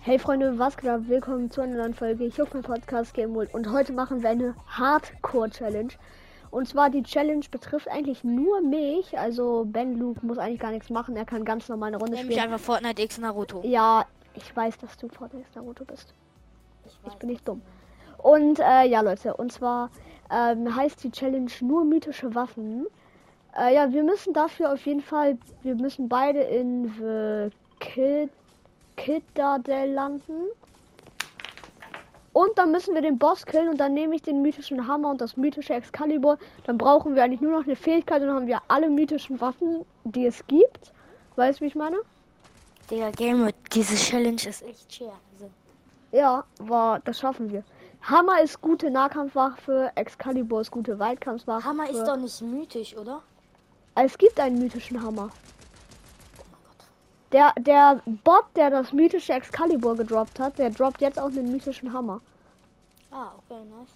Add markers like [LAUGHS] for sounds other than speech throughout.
Hey Freunde, was geht ab? Willkommen zu einer neuen Folge. Ich mein Podcast Game World und heute machen wir eine Hardcore Challenge. Und zwar die Challenge betrifft eigentlich nur mich. Also Ben Luke muss eigentlich gar nichts machen. Er kann ganz normal eine Runde Nämlich spielen. einfach Fortnite X Naruto. Ja, ich weiß, dass du Fortnite X Naruto bist. Ich bin nicht dumm. Und äh, ja, Leute, und zwar ähm, heißt die Challenge nur mythische Waffen. Äh, ja, wir müssen dafür auf jeden Fall, wir müssen beide in The Kid, Kidadel landen. Und dann müssen wir den Boss killen und dann nehme ich den mythischen Hammer und das mythische Excalibur. Dann brauchen wir eigentlich nur noch eine Fähigkeit und dann haben wir alle mythischen Waffen, die es gibt. Weißt du, wie ich meine? Digga, Game diese Challenge ist echt schwer. Also, Ja, war, das schaffen wir. Hammer ist gute Nahkampfwaffe, Excalibur ist gute Weitkampfwaffe. Hammer ist doch nicht mythisch, oder? Es gibt einen mythischen Hammer. Der, der Bot, der das mythische Excalibur gedroppt hat, der droppt jetzt auch einen mythischen Hammer. Ah, okay, nice.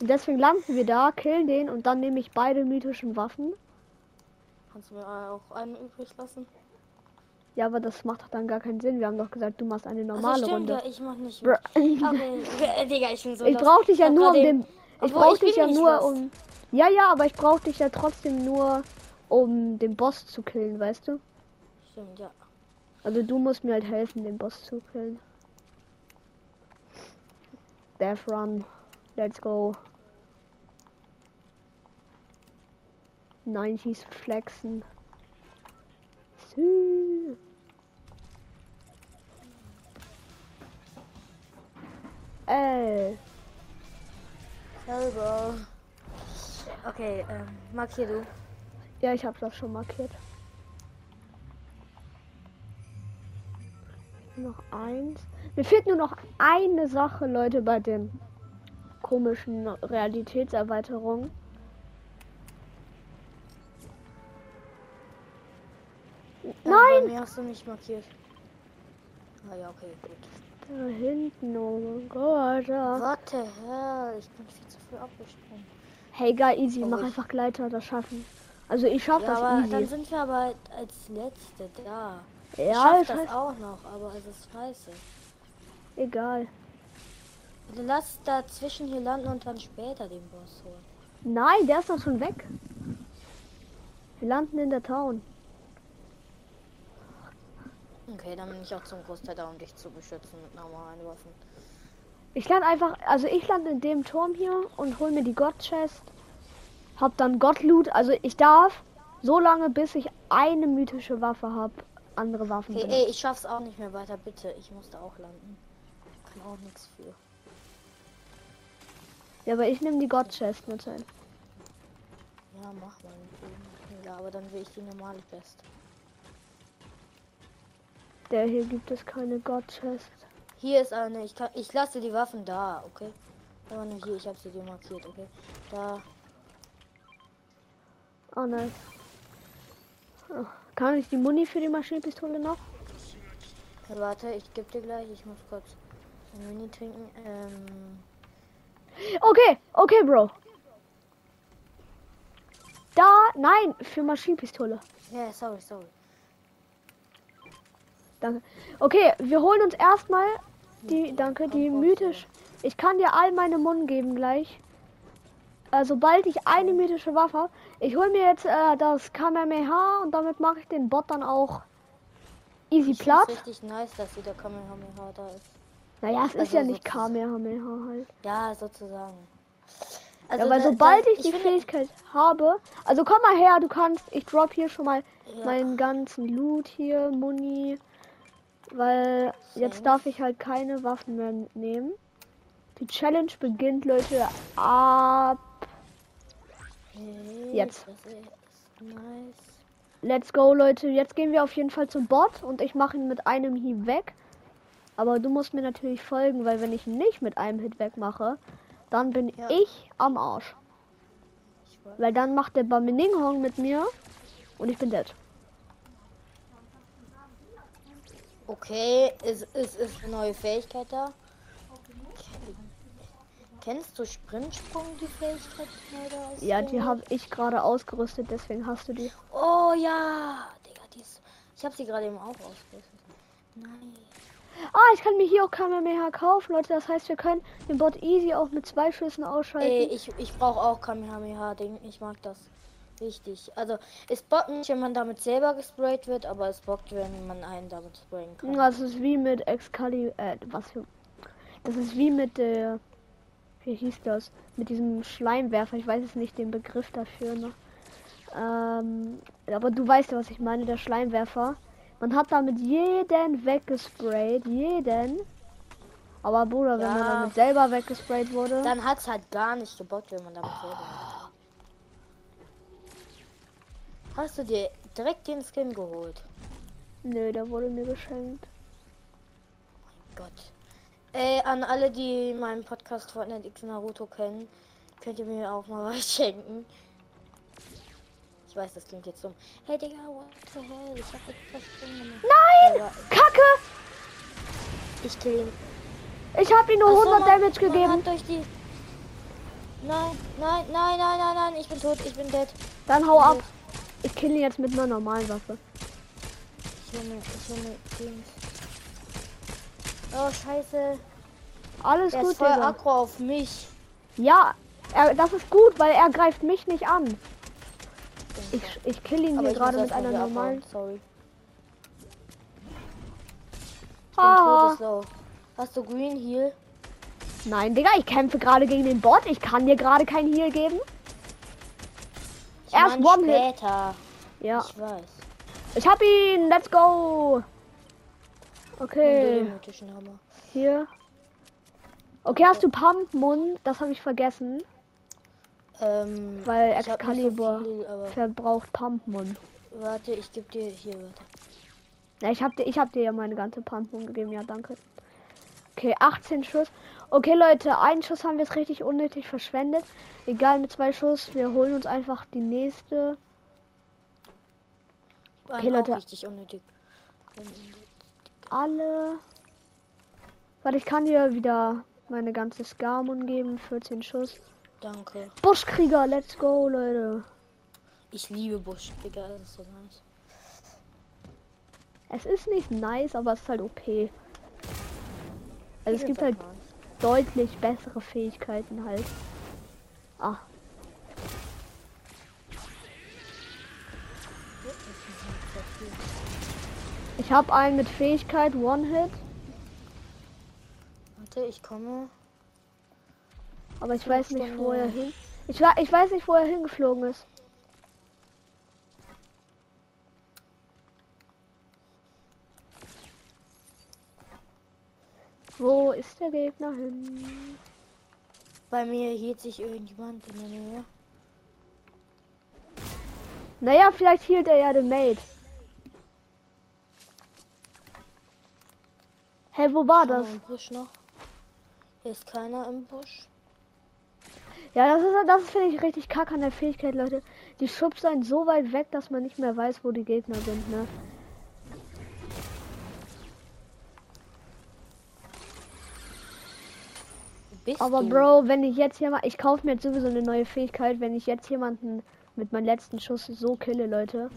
Und deswegen landen wir da, killen den und dann nehme ich beide mythischen Waffen. Kannst du mir auch einen übrig lassen? Ja, aber das macht doch dann gar keinen Sinn. Wir haben doch gesagt, du machst eine normale stimmt, Runde. ja, ich mach nicht. Mit. [LAUGHS] Okay, Digga, ich bin so Ich lost. brauche dich ja nur um den. Ich brauche ich dich ja nur lost. um. Ja, ja, aber ich brauche dich ja trotzdem nur, um den Boss zu killen, weißt du? Stimmt, ja. Also du musst mir halt helfen, den Boss zu killen. Death Run. Let's go. 90s flexen. Sü. Ey. Sorry, Bro. Okay, ähm, markier du. Ja, ich habe das schon markiert. Noch eins. Mir fehlt nur noch eine Sache, Leute, bei den komischen Realitätserweiterungen. Nein! Mir hast du nicht markiert. Ah ja, okay, gut. Da hinten, oh mein Gott. the hell? Ich bin viel zu früh abgesprungen. Hey, geil, easy. Oh, Mach einfach Gleiter, das schaffen. Also ich schaff Ja, das aber dann easy. sind wir aber als Letzte da. Ich Ja, schaff ist das halt auch noch, aber es ist scheiße. egal. Also lass dazwischen hier landen und dann später den Boss holen. Nein, der ist doch schon weg. Wir landen in der Town. Okay, dann bin ich auch zum Großteil da, um dich zu beschützen mit normalen Waffen. Ich lande einfach, also ich lande in dem Turm hier und hol mir die God Chest. Hab dann God Loot. Also ich darf so lange, bis ich eine mythische Waffe habe, andere Waffen. Okay, ey, ich schaff's auch nicht mehr weiter, bitte. Ich muss da auch landen. Kann auch nichts für. Ja, aber ich nehme die God Chest mit ein. Ja, mach mal. Ja, aber dann will ich die normale Best. Der hier gibt es keine God Chest. Hier ist eine. Ich kann. Ich lasse die Waffen da, okay? Aber nur hier, ich habe sie dir markiert, okay? Da. Oh nice. Kann ich die Muni für die Maschinenpistole noch? Warte, ich geb dir gleich. Ich muss kurz ein Mini trinken. Ähm. Okay, okay, Bro. Da, nein, für Maschinenpistole. Ja, sorry, sorry. Danke. Okay, wir holen uns erstmal die, danke, die mythisch. Ich kann dir all meine Munden geben gleich. Äh, sobald ich eine mythische Waffe habe. Ich hole mir jetzt äh, das Kamehameha und damit mache ich den Bot dann auch easy Ich platt. richtig nice, dass wieder Kamehameha da ist. Naja, es ist Also ja nicht sozusagen. Kamehameha halt. Ja, sozusagen. ja, weil da- sobald da- ich die finde- Fähigkeit habe, also komm mal her, du kannst, ich drop hier schon mal Ja. meinen ganzen Loot hier, Muni, weil jetzt Thanks. darf ich halt keine Waffen mehr nehmen. Die Challenge beginnt, Leute, ab. Hey, Jetzt. Nice. Let's go, Leute. Jetzt gehen wir auf jeden Fall zum Bot und ich mache ihn mit einem Hieb weg. Aber du musst mir natürlich folgen, weil wenn ich ihn nicht mit einem Hit wegmache, dann bin Ja. ich am Arsch. Ich. Weil dann macht der Baminghong mit mir und ich bin dead. Okay, ist, ist, ist eine neue Fähigkeit da? Kennst du Sprintsprung, die Fähigkeit? die? Ja, die habe ich gerade ausgerüstet, deswegen hast du die. Oh ja, Digga, die ist. Ich habe sie gerade eben auch ausgerüstet. Nein. ich kann mir hier auch Kamehameha kaufen, Leute. Das heißt, wir können den Bot easy auch mit zwei Schüssen ausschalten. Ey, ich, ich brauche auch Kamehameha-Ding. Ich mag das. Richtig. Also, es bockt nicht, wenn man damit selber gesprayt wird, aber es bockt, wenn man einen damit sprayen kann. Das ist wie mit Excalibur, äh, was für... Das ist wie mit der... Wie hieß das? Mit diesem Schleimwerfer. Ich weiß jetzt nicht den Begriff dafür noch. Ähm, aber du weißt ja, was ich meine, der Schleimwerfer. Man hat damit jeden weggesprayt, jeden. Aber Bruder, wenn Ja. man damit selber weggesprayt wurde. Dann hat's halt gar nicht gebockt, wenn man damit selber. Hast du dir direkt den Skin geholt? Nö, der wurde mir geschenkt. Gott. Ey, an alle, die meinen Podcast Fortnite X Naruto kennen, könnt ihr mir auch mal [LAUGHS] was schenken. Ich weiß, das klingt jetzt dumm. Hey Digga, what the hell? Ich hab jetzt gemacht. Nein! Aber Kacke! ich kill ihn. Ich habe ihm nur Ach so, 100 man- Damage gegeben. durch die... Nein, nein, nein, nein, nein, nein, ich bin tot, ich bin dead. Dann hau ab. Ich kill ihn jetzt mit einer normalen Waffe. Ich will mir, ich will mir. Oh, scheiße. Alles Der gut, ist voll Digga. aggro auf mich. Ja, er, das ist gut, weil er greift mich nicht an. Ich, ich kill ihn Aber hier gerade mit einer normalen. Sorry. Ah. Hast du Green Heal? Nein, Digga, ich kämpfe gerade gegen den Bot. Ich kann dir gerade kein Heal geben. Ich Erst One-Hit. später. Ja, Ich weiß. ich hab ihn. Let's go. Okay, hier. Okay, hast du Pump Mund? Das habe ich vergessen, Ähm, weil nicht so Excalibur viel, verbraucht Pump Mund. warte, ich geb dir hier, warte. Ja, ich hab dir, ich hab dir ja meine ganze Pump Mund gegeben. Ja, danke. Okay, 18 Schuss. Okay, Leute, einen Schuss haben wir jetzt richtig unnötig verschwendet. Egal, mit zwei Schuss. Wir holen uns einfach die nächste. Okay, Leute. richtig unnötig. Alle. Warte, ich kann dir wieder meine ganze Skarmon geben. 14 Schuss. Danke. Buschkrieger, let's go, Leute. Ich liebe Busch, Digga, das ist so nice. Es ist nicht nice, aber es ist halt OP. Also es gibt halt auch nice. deutlich bessere Fähigkeiten halt. Ah, ich habe einen mit Fähigkeit One-Hit, Warte, ich komme. aber ich weiß nicht, wo er hin. Ich, ich weiß nicht, wo er hingeflogen ist. Wo ist der Gegner hin? Bei mir hielt sich irgendjemand in der Nähe. Naja, vielleicht hielt er ja den Mate. Hä, wo war das? Im Busch noch. Hier ist keiner im Busch. Ja, das ist das finde ich richtig kacke an der Fähigkeit, Leute. Die schubst einen so weit weg, dass man nicht mehr weiß, wo die Gegner sind, ne? Bist Aber du? Bro, wenn ich jetzt hier mal, ich kaufe mir jetzt sowieso eine neue Fähigkeit, wenn ich jetzt jemanden mit meinem letzten Schuss so kille, Leute.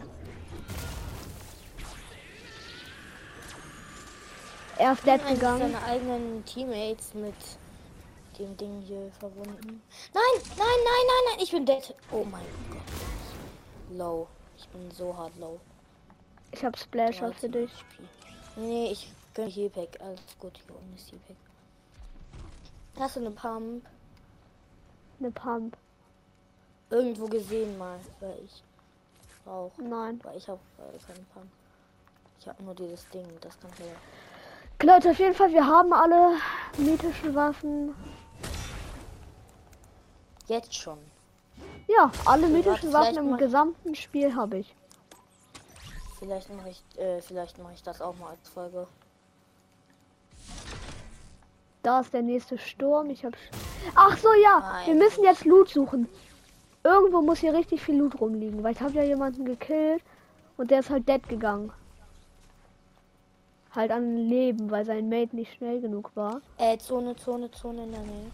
Er ist dead gegangen. seine eigenen Teammates mit dem Ding hier verbunden. Nein, nein, nein, nein, nein, ich bin dead. Oh mein Gott. Low. Ich bin so hart low. Ich hab Splasher für 13 dich. Nee, ich gönn Healpack. Alles gut, hier oben ist Healpack. Hast du eine Pump? Eine Pump. Irgendwo gesehen mal, weil ich auch. Nein. Weil ich habe äh, keine Pump. Ich habe nur dieses Ding, das kann ja. Leute, auf jeden Fall, wir haben alle mythischen Waffen. Jetzt schon. Ja, alle Okay, mythischen Waffen im gesamten Spiel habe ich. Vielleicht mache ich, äh, vielleicht mache ich das auch mal als Folge. Da ist der nächste Sturm. Ich hab. Ach so, ja. Nein. Wir müssen jetzt Loot suchen. Irgendwo muss hier richtig viel Loot rumliegen, weil ich habe ja jemanden gekillt und der ist halt dead gegangen. Halt an Leben, weil sein Mate nicht schnell genug war. Äh, Zone, Zone, Zone in der Nähe.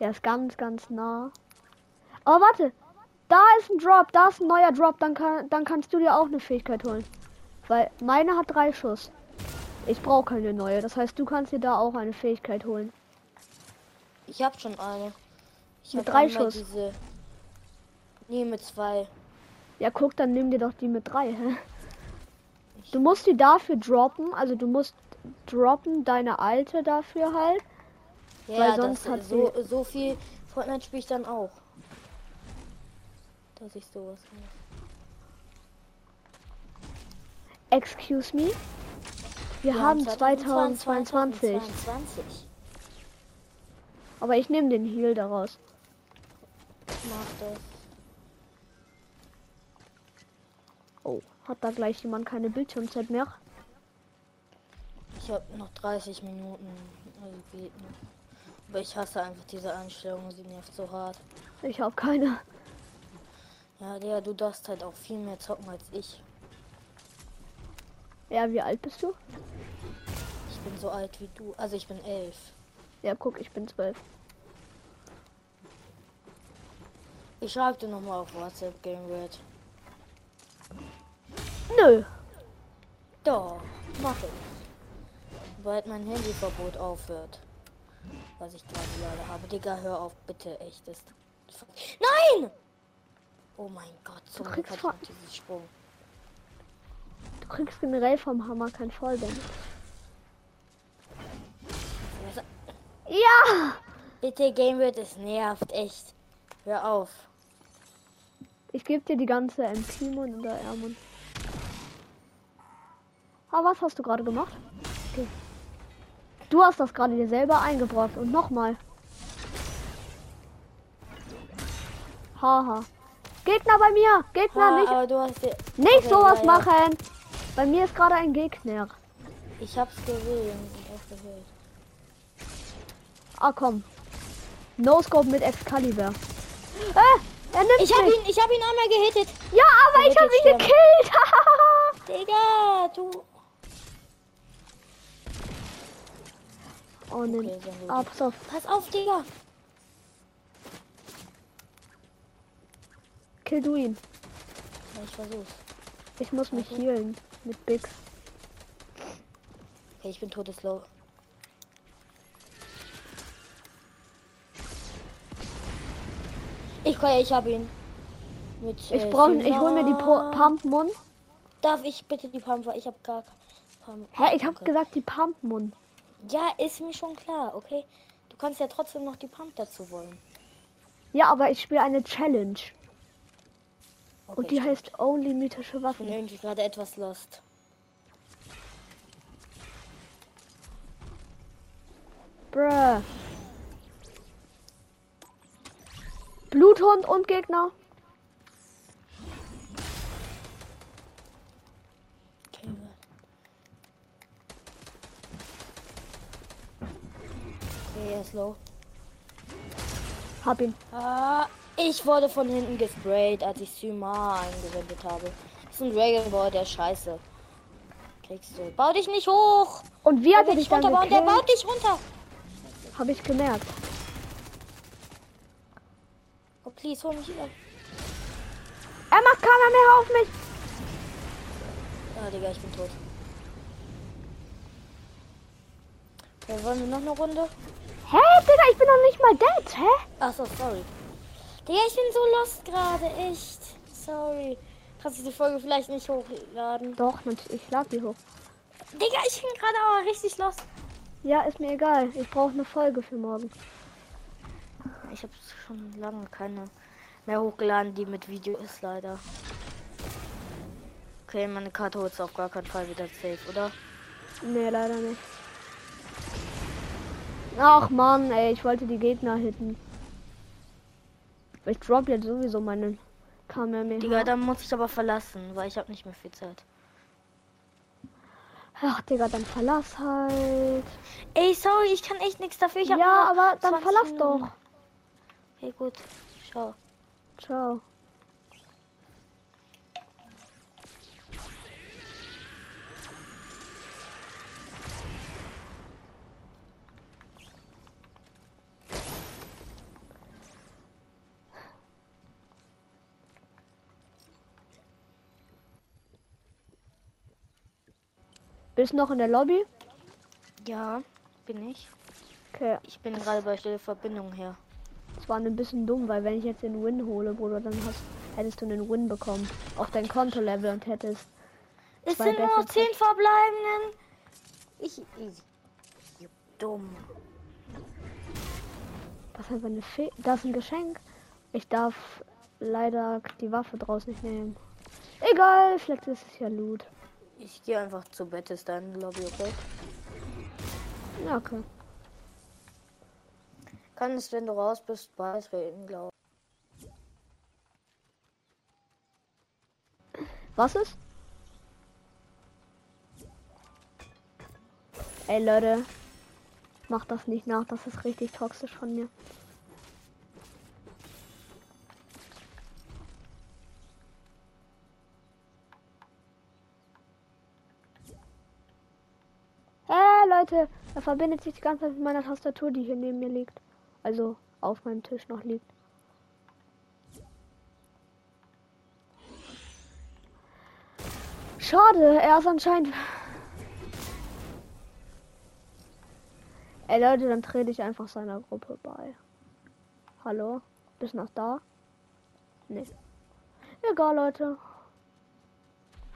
Er ist ganz, ganz nah. Aber warte. Da ist ein Drop, da ist ein neuer Drop, dann, kann, dann kannst du dir auch eine Fähigkeit holen. Weil meine hat drei Schuss. Ich brauche keine neue. Das heißt, du kannst dir da auch eine Fähigkeit holen. Ich habe schon eine. Ich Mit hab drei Schuss. Diese... Nee, mit zwei. Ja, guck, dann nimm dir doch die mit drei. Hä? Du musst die dafür droppen. Also du musst droppen deine alte dafür halt. Ja, Weil sonst hat so, so viel Fortnite spiele ich dann auch. Dass ich sowas mache. Excuse me. Wir haben 2022. 2022. Aber ich nehme den Heal daraus. Mach das. Oh, hat da gleich jemand keine Bildschirmzeit mehr? Ich habe noch 30 Minuten. Also geht noch. Aber ich hasse einfach diese Einstellung, sie nervt so hart. Ich habe keine. Ja, der, du darfst halt auch viel mehr zocken als ich. Ja, wie alt bist du? Ich bin so alt wie du. Also ich bin elf. Ja, guck, ich bin zwölf. Ich schreibe dir nochmal auf WhatsApp Game Red. Nö. Doch, mach ich. Sobald mein Handyverbot aufhört. Was ich gerade gerade habe. Digga, hör auf, bitte, echt. Das Nein! Oh mein Gott, ich noch diesen Sprung. Du kriegst generell vom Hammer kein Vollband. Ja! Bitte, Game Red, es nervt, echt. Hör auf. Ich gebe dir die ganze MP-Mon oder R-Mon. Ah, was hast du gerade gemacht? Okay. Du hast das gerade dir selber eingebrockt und nochmal. Haha. Gegner bei mir! Gegner Ha, nicht! aber du hast. Nicht Okay, sowas ja, ja. machen! Bei mir ist gerade ein Gegner. Ich hab's gesehen gehört. Ah, komm. No-Scope mit Excalibur. Äh, er nimmt Ich hab mich. ihn, ich hab ihn einmal gehittet. Ja, aber Er ich habe jetzt ihn gekillt. [LAUGHS] Digga, du... oh ne. Okay. Ah, pass auf. Pass auf, Digga. Kill du ihn. Ja, ich versuch's. Ich muss mich Okay. healen. Mit Bix. Okay, ich bin todeslow. Ich, ich hab ihn. Mit, Ich äh, brauche, ich hol mir die. Pro- Pumpmon. Darf ich bitte die Pump, ich hab gar Pump. Hä, ich habe gesagt die Pumpmon. Ja, ist mir schon klar, okay? Du kannst ja trotzdem noch die Pump dazu wollen. Ja, aber ich spiele eine Challenge. Okay, Und die stimmt. heißt Only mythische Ich bin Waffen. irgendwie gerade etwas lost. Bruh. Bluthund und Gegner. Okay, okay er ist low. Hab ihn. Ah, ich wurde von hinten gesprayt, als ich Syma eingewendet habe. Das ist ein Dragon Ball, der scheiße. Kriegst du. Bau dich nicht hoch! Und wie Der hat er dich dann runterbauen, der baut dich runter! Hab ich gemerkt. Oh, please, hol mich wieder. Er macht keiner mehr auf mich. Ah, Digga, ich bin tot. Okay, wollen wir noch eine Runde? Hä, Digga, ich bin noch nicht mal dead. Hä? Achso, sorry. Digga, ich bin so lost gerade, echt. Sorry. Kannst du die Folge vielleicht nicht hochladen? Doch, natürlich. Ich lade die hoch. Digga, ich bin gerade aber richtig lost. Ja, ist mir egal. Ich brauche eine Folge für morgen. Ich habe schon lange keine mehr hochgeladen, die mit Video ist, leider. Okay, meine Karte holt auf gar keinen Fall wieder safe, oder? Nee, leider nicht. Ach man, ey, ich wollte die Gegner hitten. Ich drop jetzt sowieso meinen Kamehameha. Digga, dann muss ich aber verlassen, weil ich habe nicht mehr viel Zeit. Ach, Digga, dann verlass halt. Ey, sorry, ich kann echt nichts dafür. Ich Ja, aber dann 20 verlass Minuten. doch. Okay, gut. Ciao. Ciao. Bist noch in der Lobby? Ja, bin ich. Okay. Ich bin gerade bei Stelle Verbindung her. Das war ein bisschen dumm, weil wenn ich jetzt den Win hole, Bruder, dann hast, hättest du einen Win bekommen. Auf dein Konto-Level und hättest. Es sind nur noch Bässe. zehn verbleibenden. Ich. ich dumm. Das ist einfach eine Fe Das ist ein Geschenk. Ich darf leider die Waffe draus nicht nehmen. Egal, vielleicht ist es ja Loot. Ich gehe einfach zu Bethesda in die Lobby, okay? Ja, okay. Kann es, wenn du raus bist, beitreten, glaube Was ist? Ey Leute, mach das nicht nach, das ist richtig toxisch von mir. Hey Leute, er verbindet sich die ganze Zeit mit meiner Tastatur, die hier neben mir liegt. Also auf meinem Tisch noch liegt. Schade, er ist anscheinend. Ey Leute, dann trete ich einfach seiner Gruppe bei. Hallo? Bist noch da? Nee. Egal, Leute.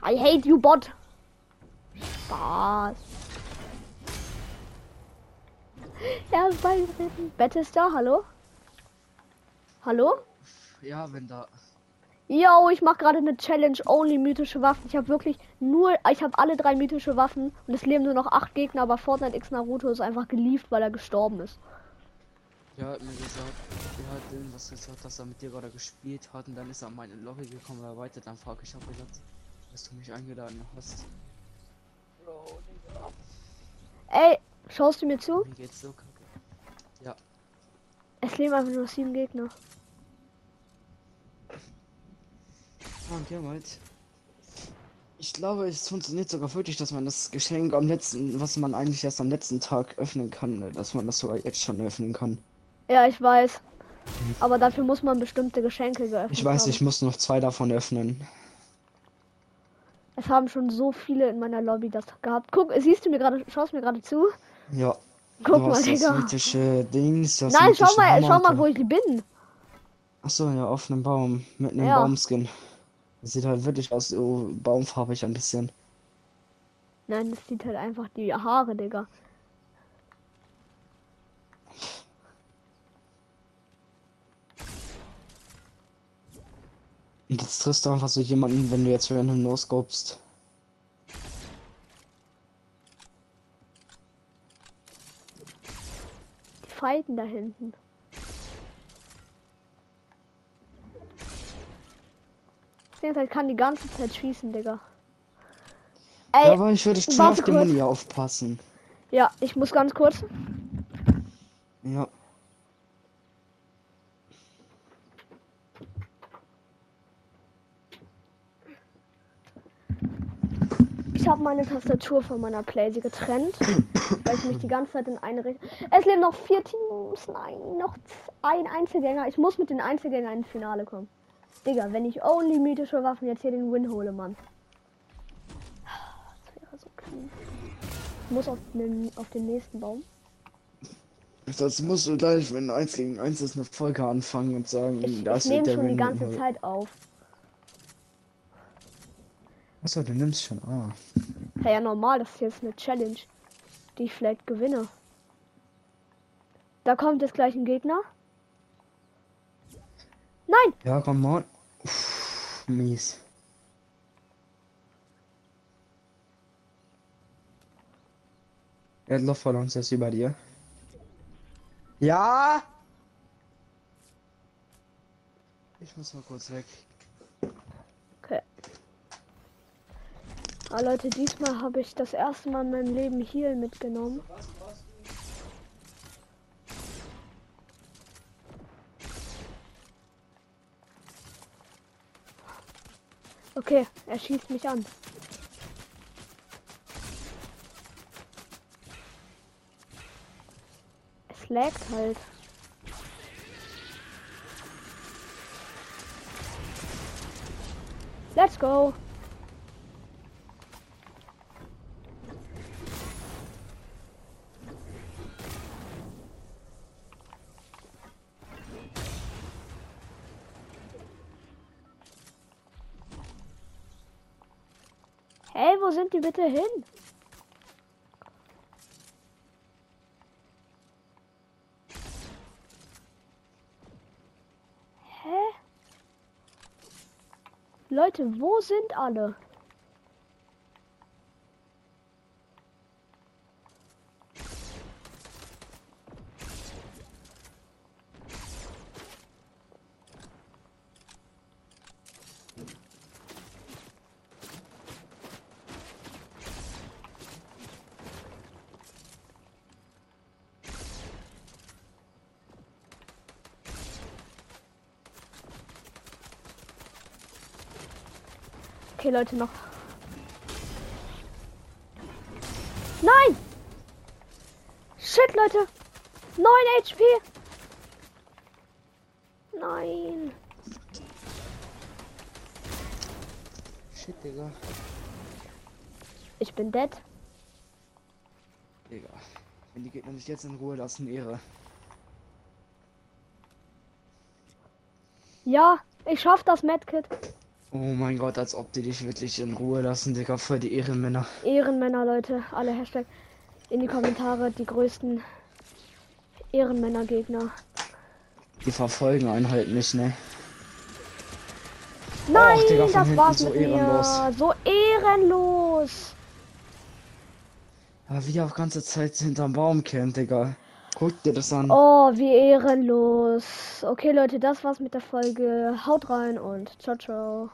I hate you, Bot. Spaß. Er ist beigetreten. Bett ist da, hallo? Hallo? Ja, wenn da. Yo, ich mache gerade eine Challenge only mythische Waffen. Ich habe wirklich nur, ich habe alle drei mythische Waffen und es leben nur noch acht Gegner, aber Fortnite X Naruto ist einfach gelieft, weil er gestorben ist. Der hat mir gesagt, er hat irgendwas gesagt, dass er mit dir gerade gespielt hat und dann ist er an meine Lobby gekommen, er weiter dann frag ich hab gesagt, dass du mich eingeladen hast. Bro, Digga. Ey, schaust du mir zu? Mir geht's so kacke. Ja, Es leben einfach nur sieben Gegner. Frank, ja, halt. Ich glaube, es funktioniert sogar wirklich, dass man das Geschenk am letzten, was man eigentlich erst am letzten Tag öffnen kann, ne, dass man das sogar jetzt schon öffnen kann. Ja, ich weiß. Aber dafür muss man bestimmte Geschenke geöffnet Ich weiß, haben. ich muss noch zwei davon öffnen. Es haben schon so viele in meiner Lobby das gehabt. Guck, siehst du mir gerade, schaust mir gerade zu? Ja. Guck du mal, hast das Digga. mythische Dings. Das Nein, schau mal, schau Hammer mal, wo ich bin. Achso, ja, auf einem Baum. Mit einem Ja. Baumskin. Das sieht halt wirklich aus, so baumfarbig ein bisschen. Nein, das sieht halt einfach die Haare, Digga. Und jetzt triffst du einfach so jemanden, wenn du jetzt random losgobst. Fighten da hinten. Halt, kann die ganze Zeit schießen, Digga. Ey, aber ich würde schon auf die. Muni aufpassen. ja, ich muss ganz kurz. Ja. Ich habe meine Tastatur von meiner Playsee getrennt, weil ich mich die ganze Zeit in eine Richtung. Es leben noch vier Teams, nein, noch ein Einzelgänger. Ich muss mit den Einzelgängern ins Finale kommen. Digga, wenn ich only mythische Waffen jetzt hier den Win hole, Mann. Das wäre so clean. Ich muss auf den, auf den nächsten Baum. Das musst du gleich, wenn 1 gegen 1 ist, eine Folge anfangen und sagen, Ich, das ich nehme schon die Win ganze heute. Zeit auf. Achso, du nimmst schon. Ah. Ja, ja, normal, das ist jetzt eine Challenge, die ich vielleicht gewinne. Da kommt jetzt gleich ein Gegner. Nein! Ja, komm mal. Uff, mies. Er hat Luftballons, er ist über dir. Ja! Ich muss mal kurz weg. Okay. Ah, Leute, diesmal habe ich das erste Mal in meinem Leben Heal mitgenommen. Okay, er schießt mich an. Es laggt halt. Let's go. Die bitte hin? Hä? Leute, wo sind alle? Okay, Leute, noch. Nein! Shit, Leute! 9 HP! Nein! Shit, Digga. Ich bin dead. Digga. Wenn die Gegner mich jetzt in Ruhe lassen, Ehre. Ja, ich schaff das Medkit. Oh mein Gott, als ob die dich wirklich in Ruhe lassen, Digga, für die Ehrenmänner. Ehrenmänner, Leute. Alle Hashtag in die Kommentare die größten Ehrenmänner-Gegner. Die verfolgen einen halt nicht, ne? Nein, Digga, von das war's so mit ehrenlos. mir. So ehrenlos. Aber wie er auch ganze Zeit hinterm Baum kennt, Digga. Guck dir das an. Oh, wie ehrenlos. Okay, Leute, das war's mit der Folge. Haut rein und ciao, ciao.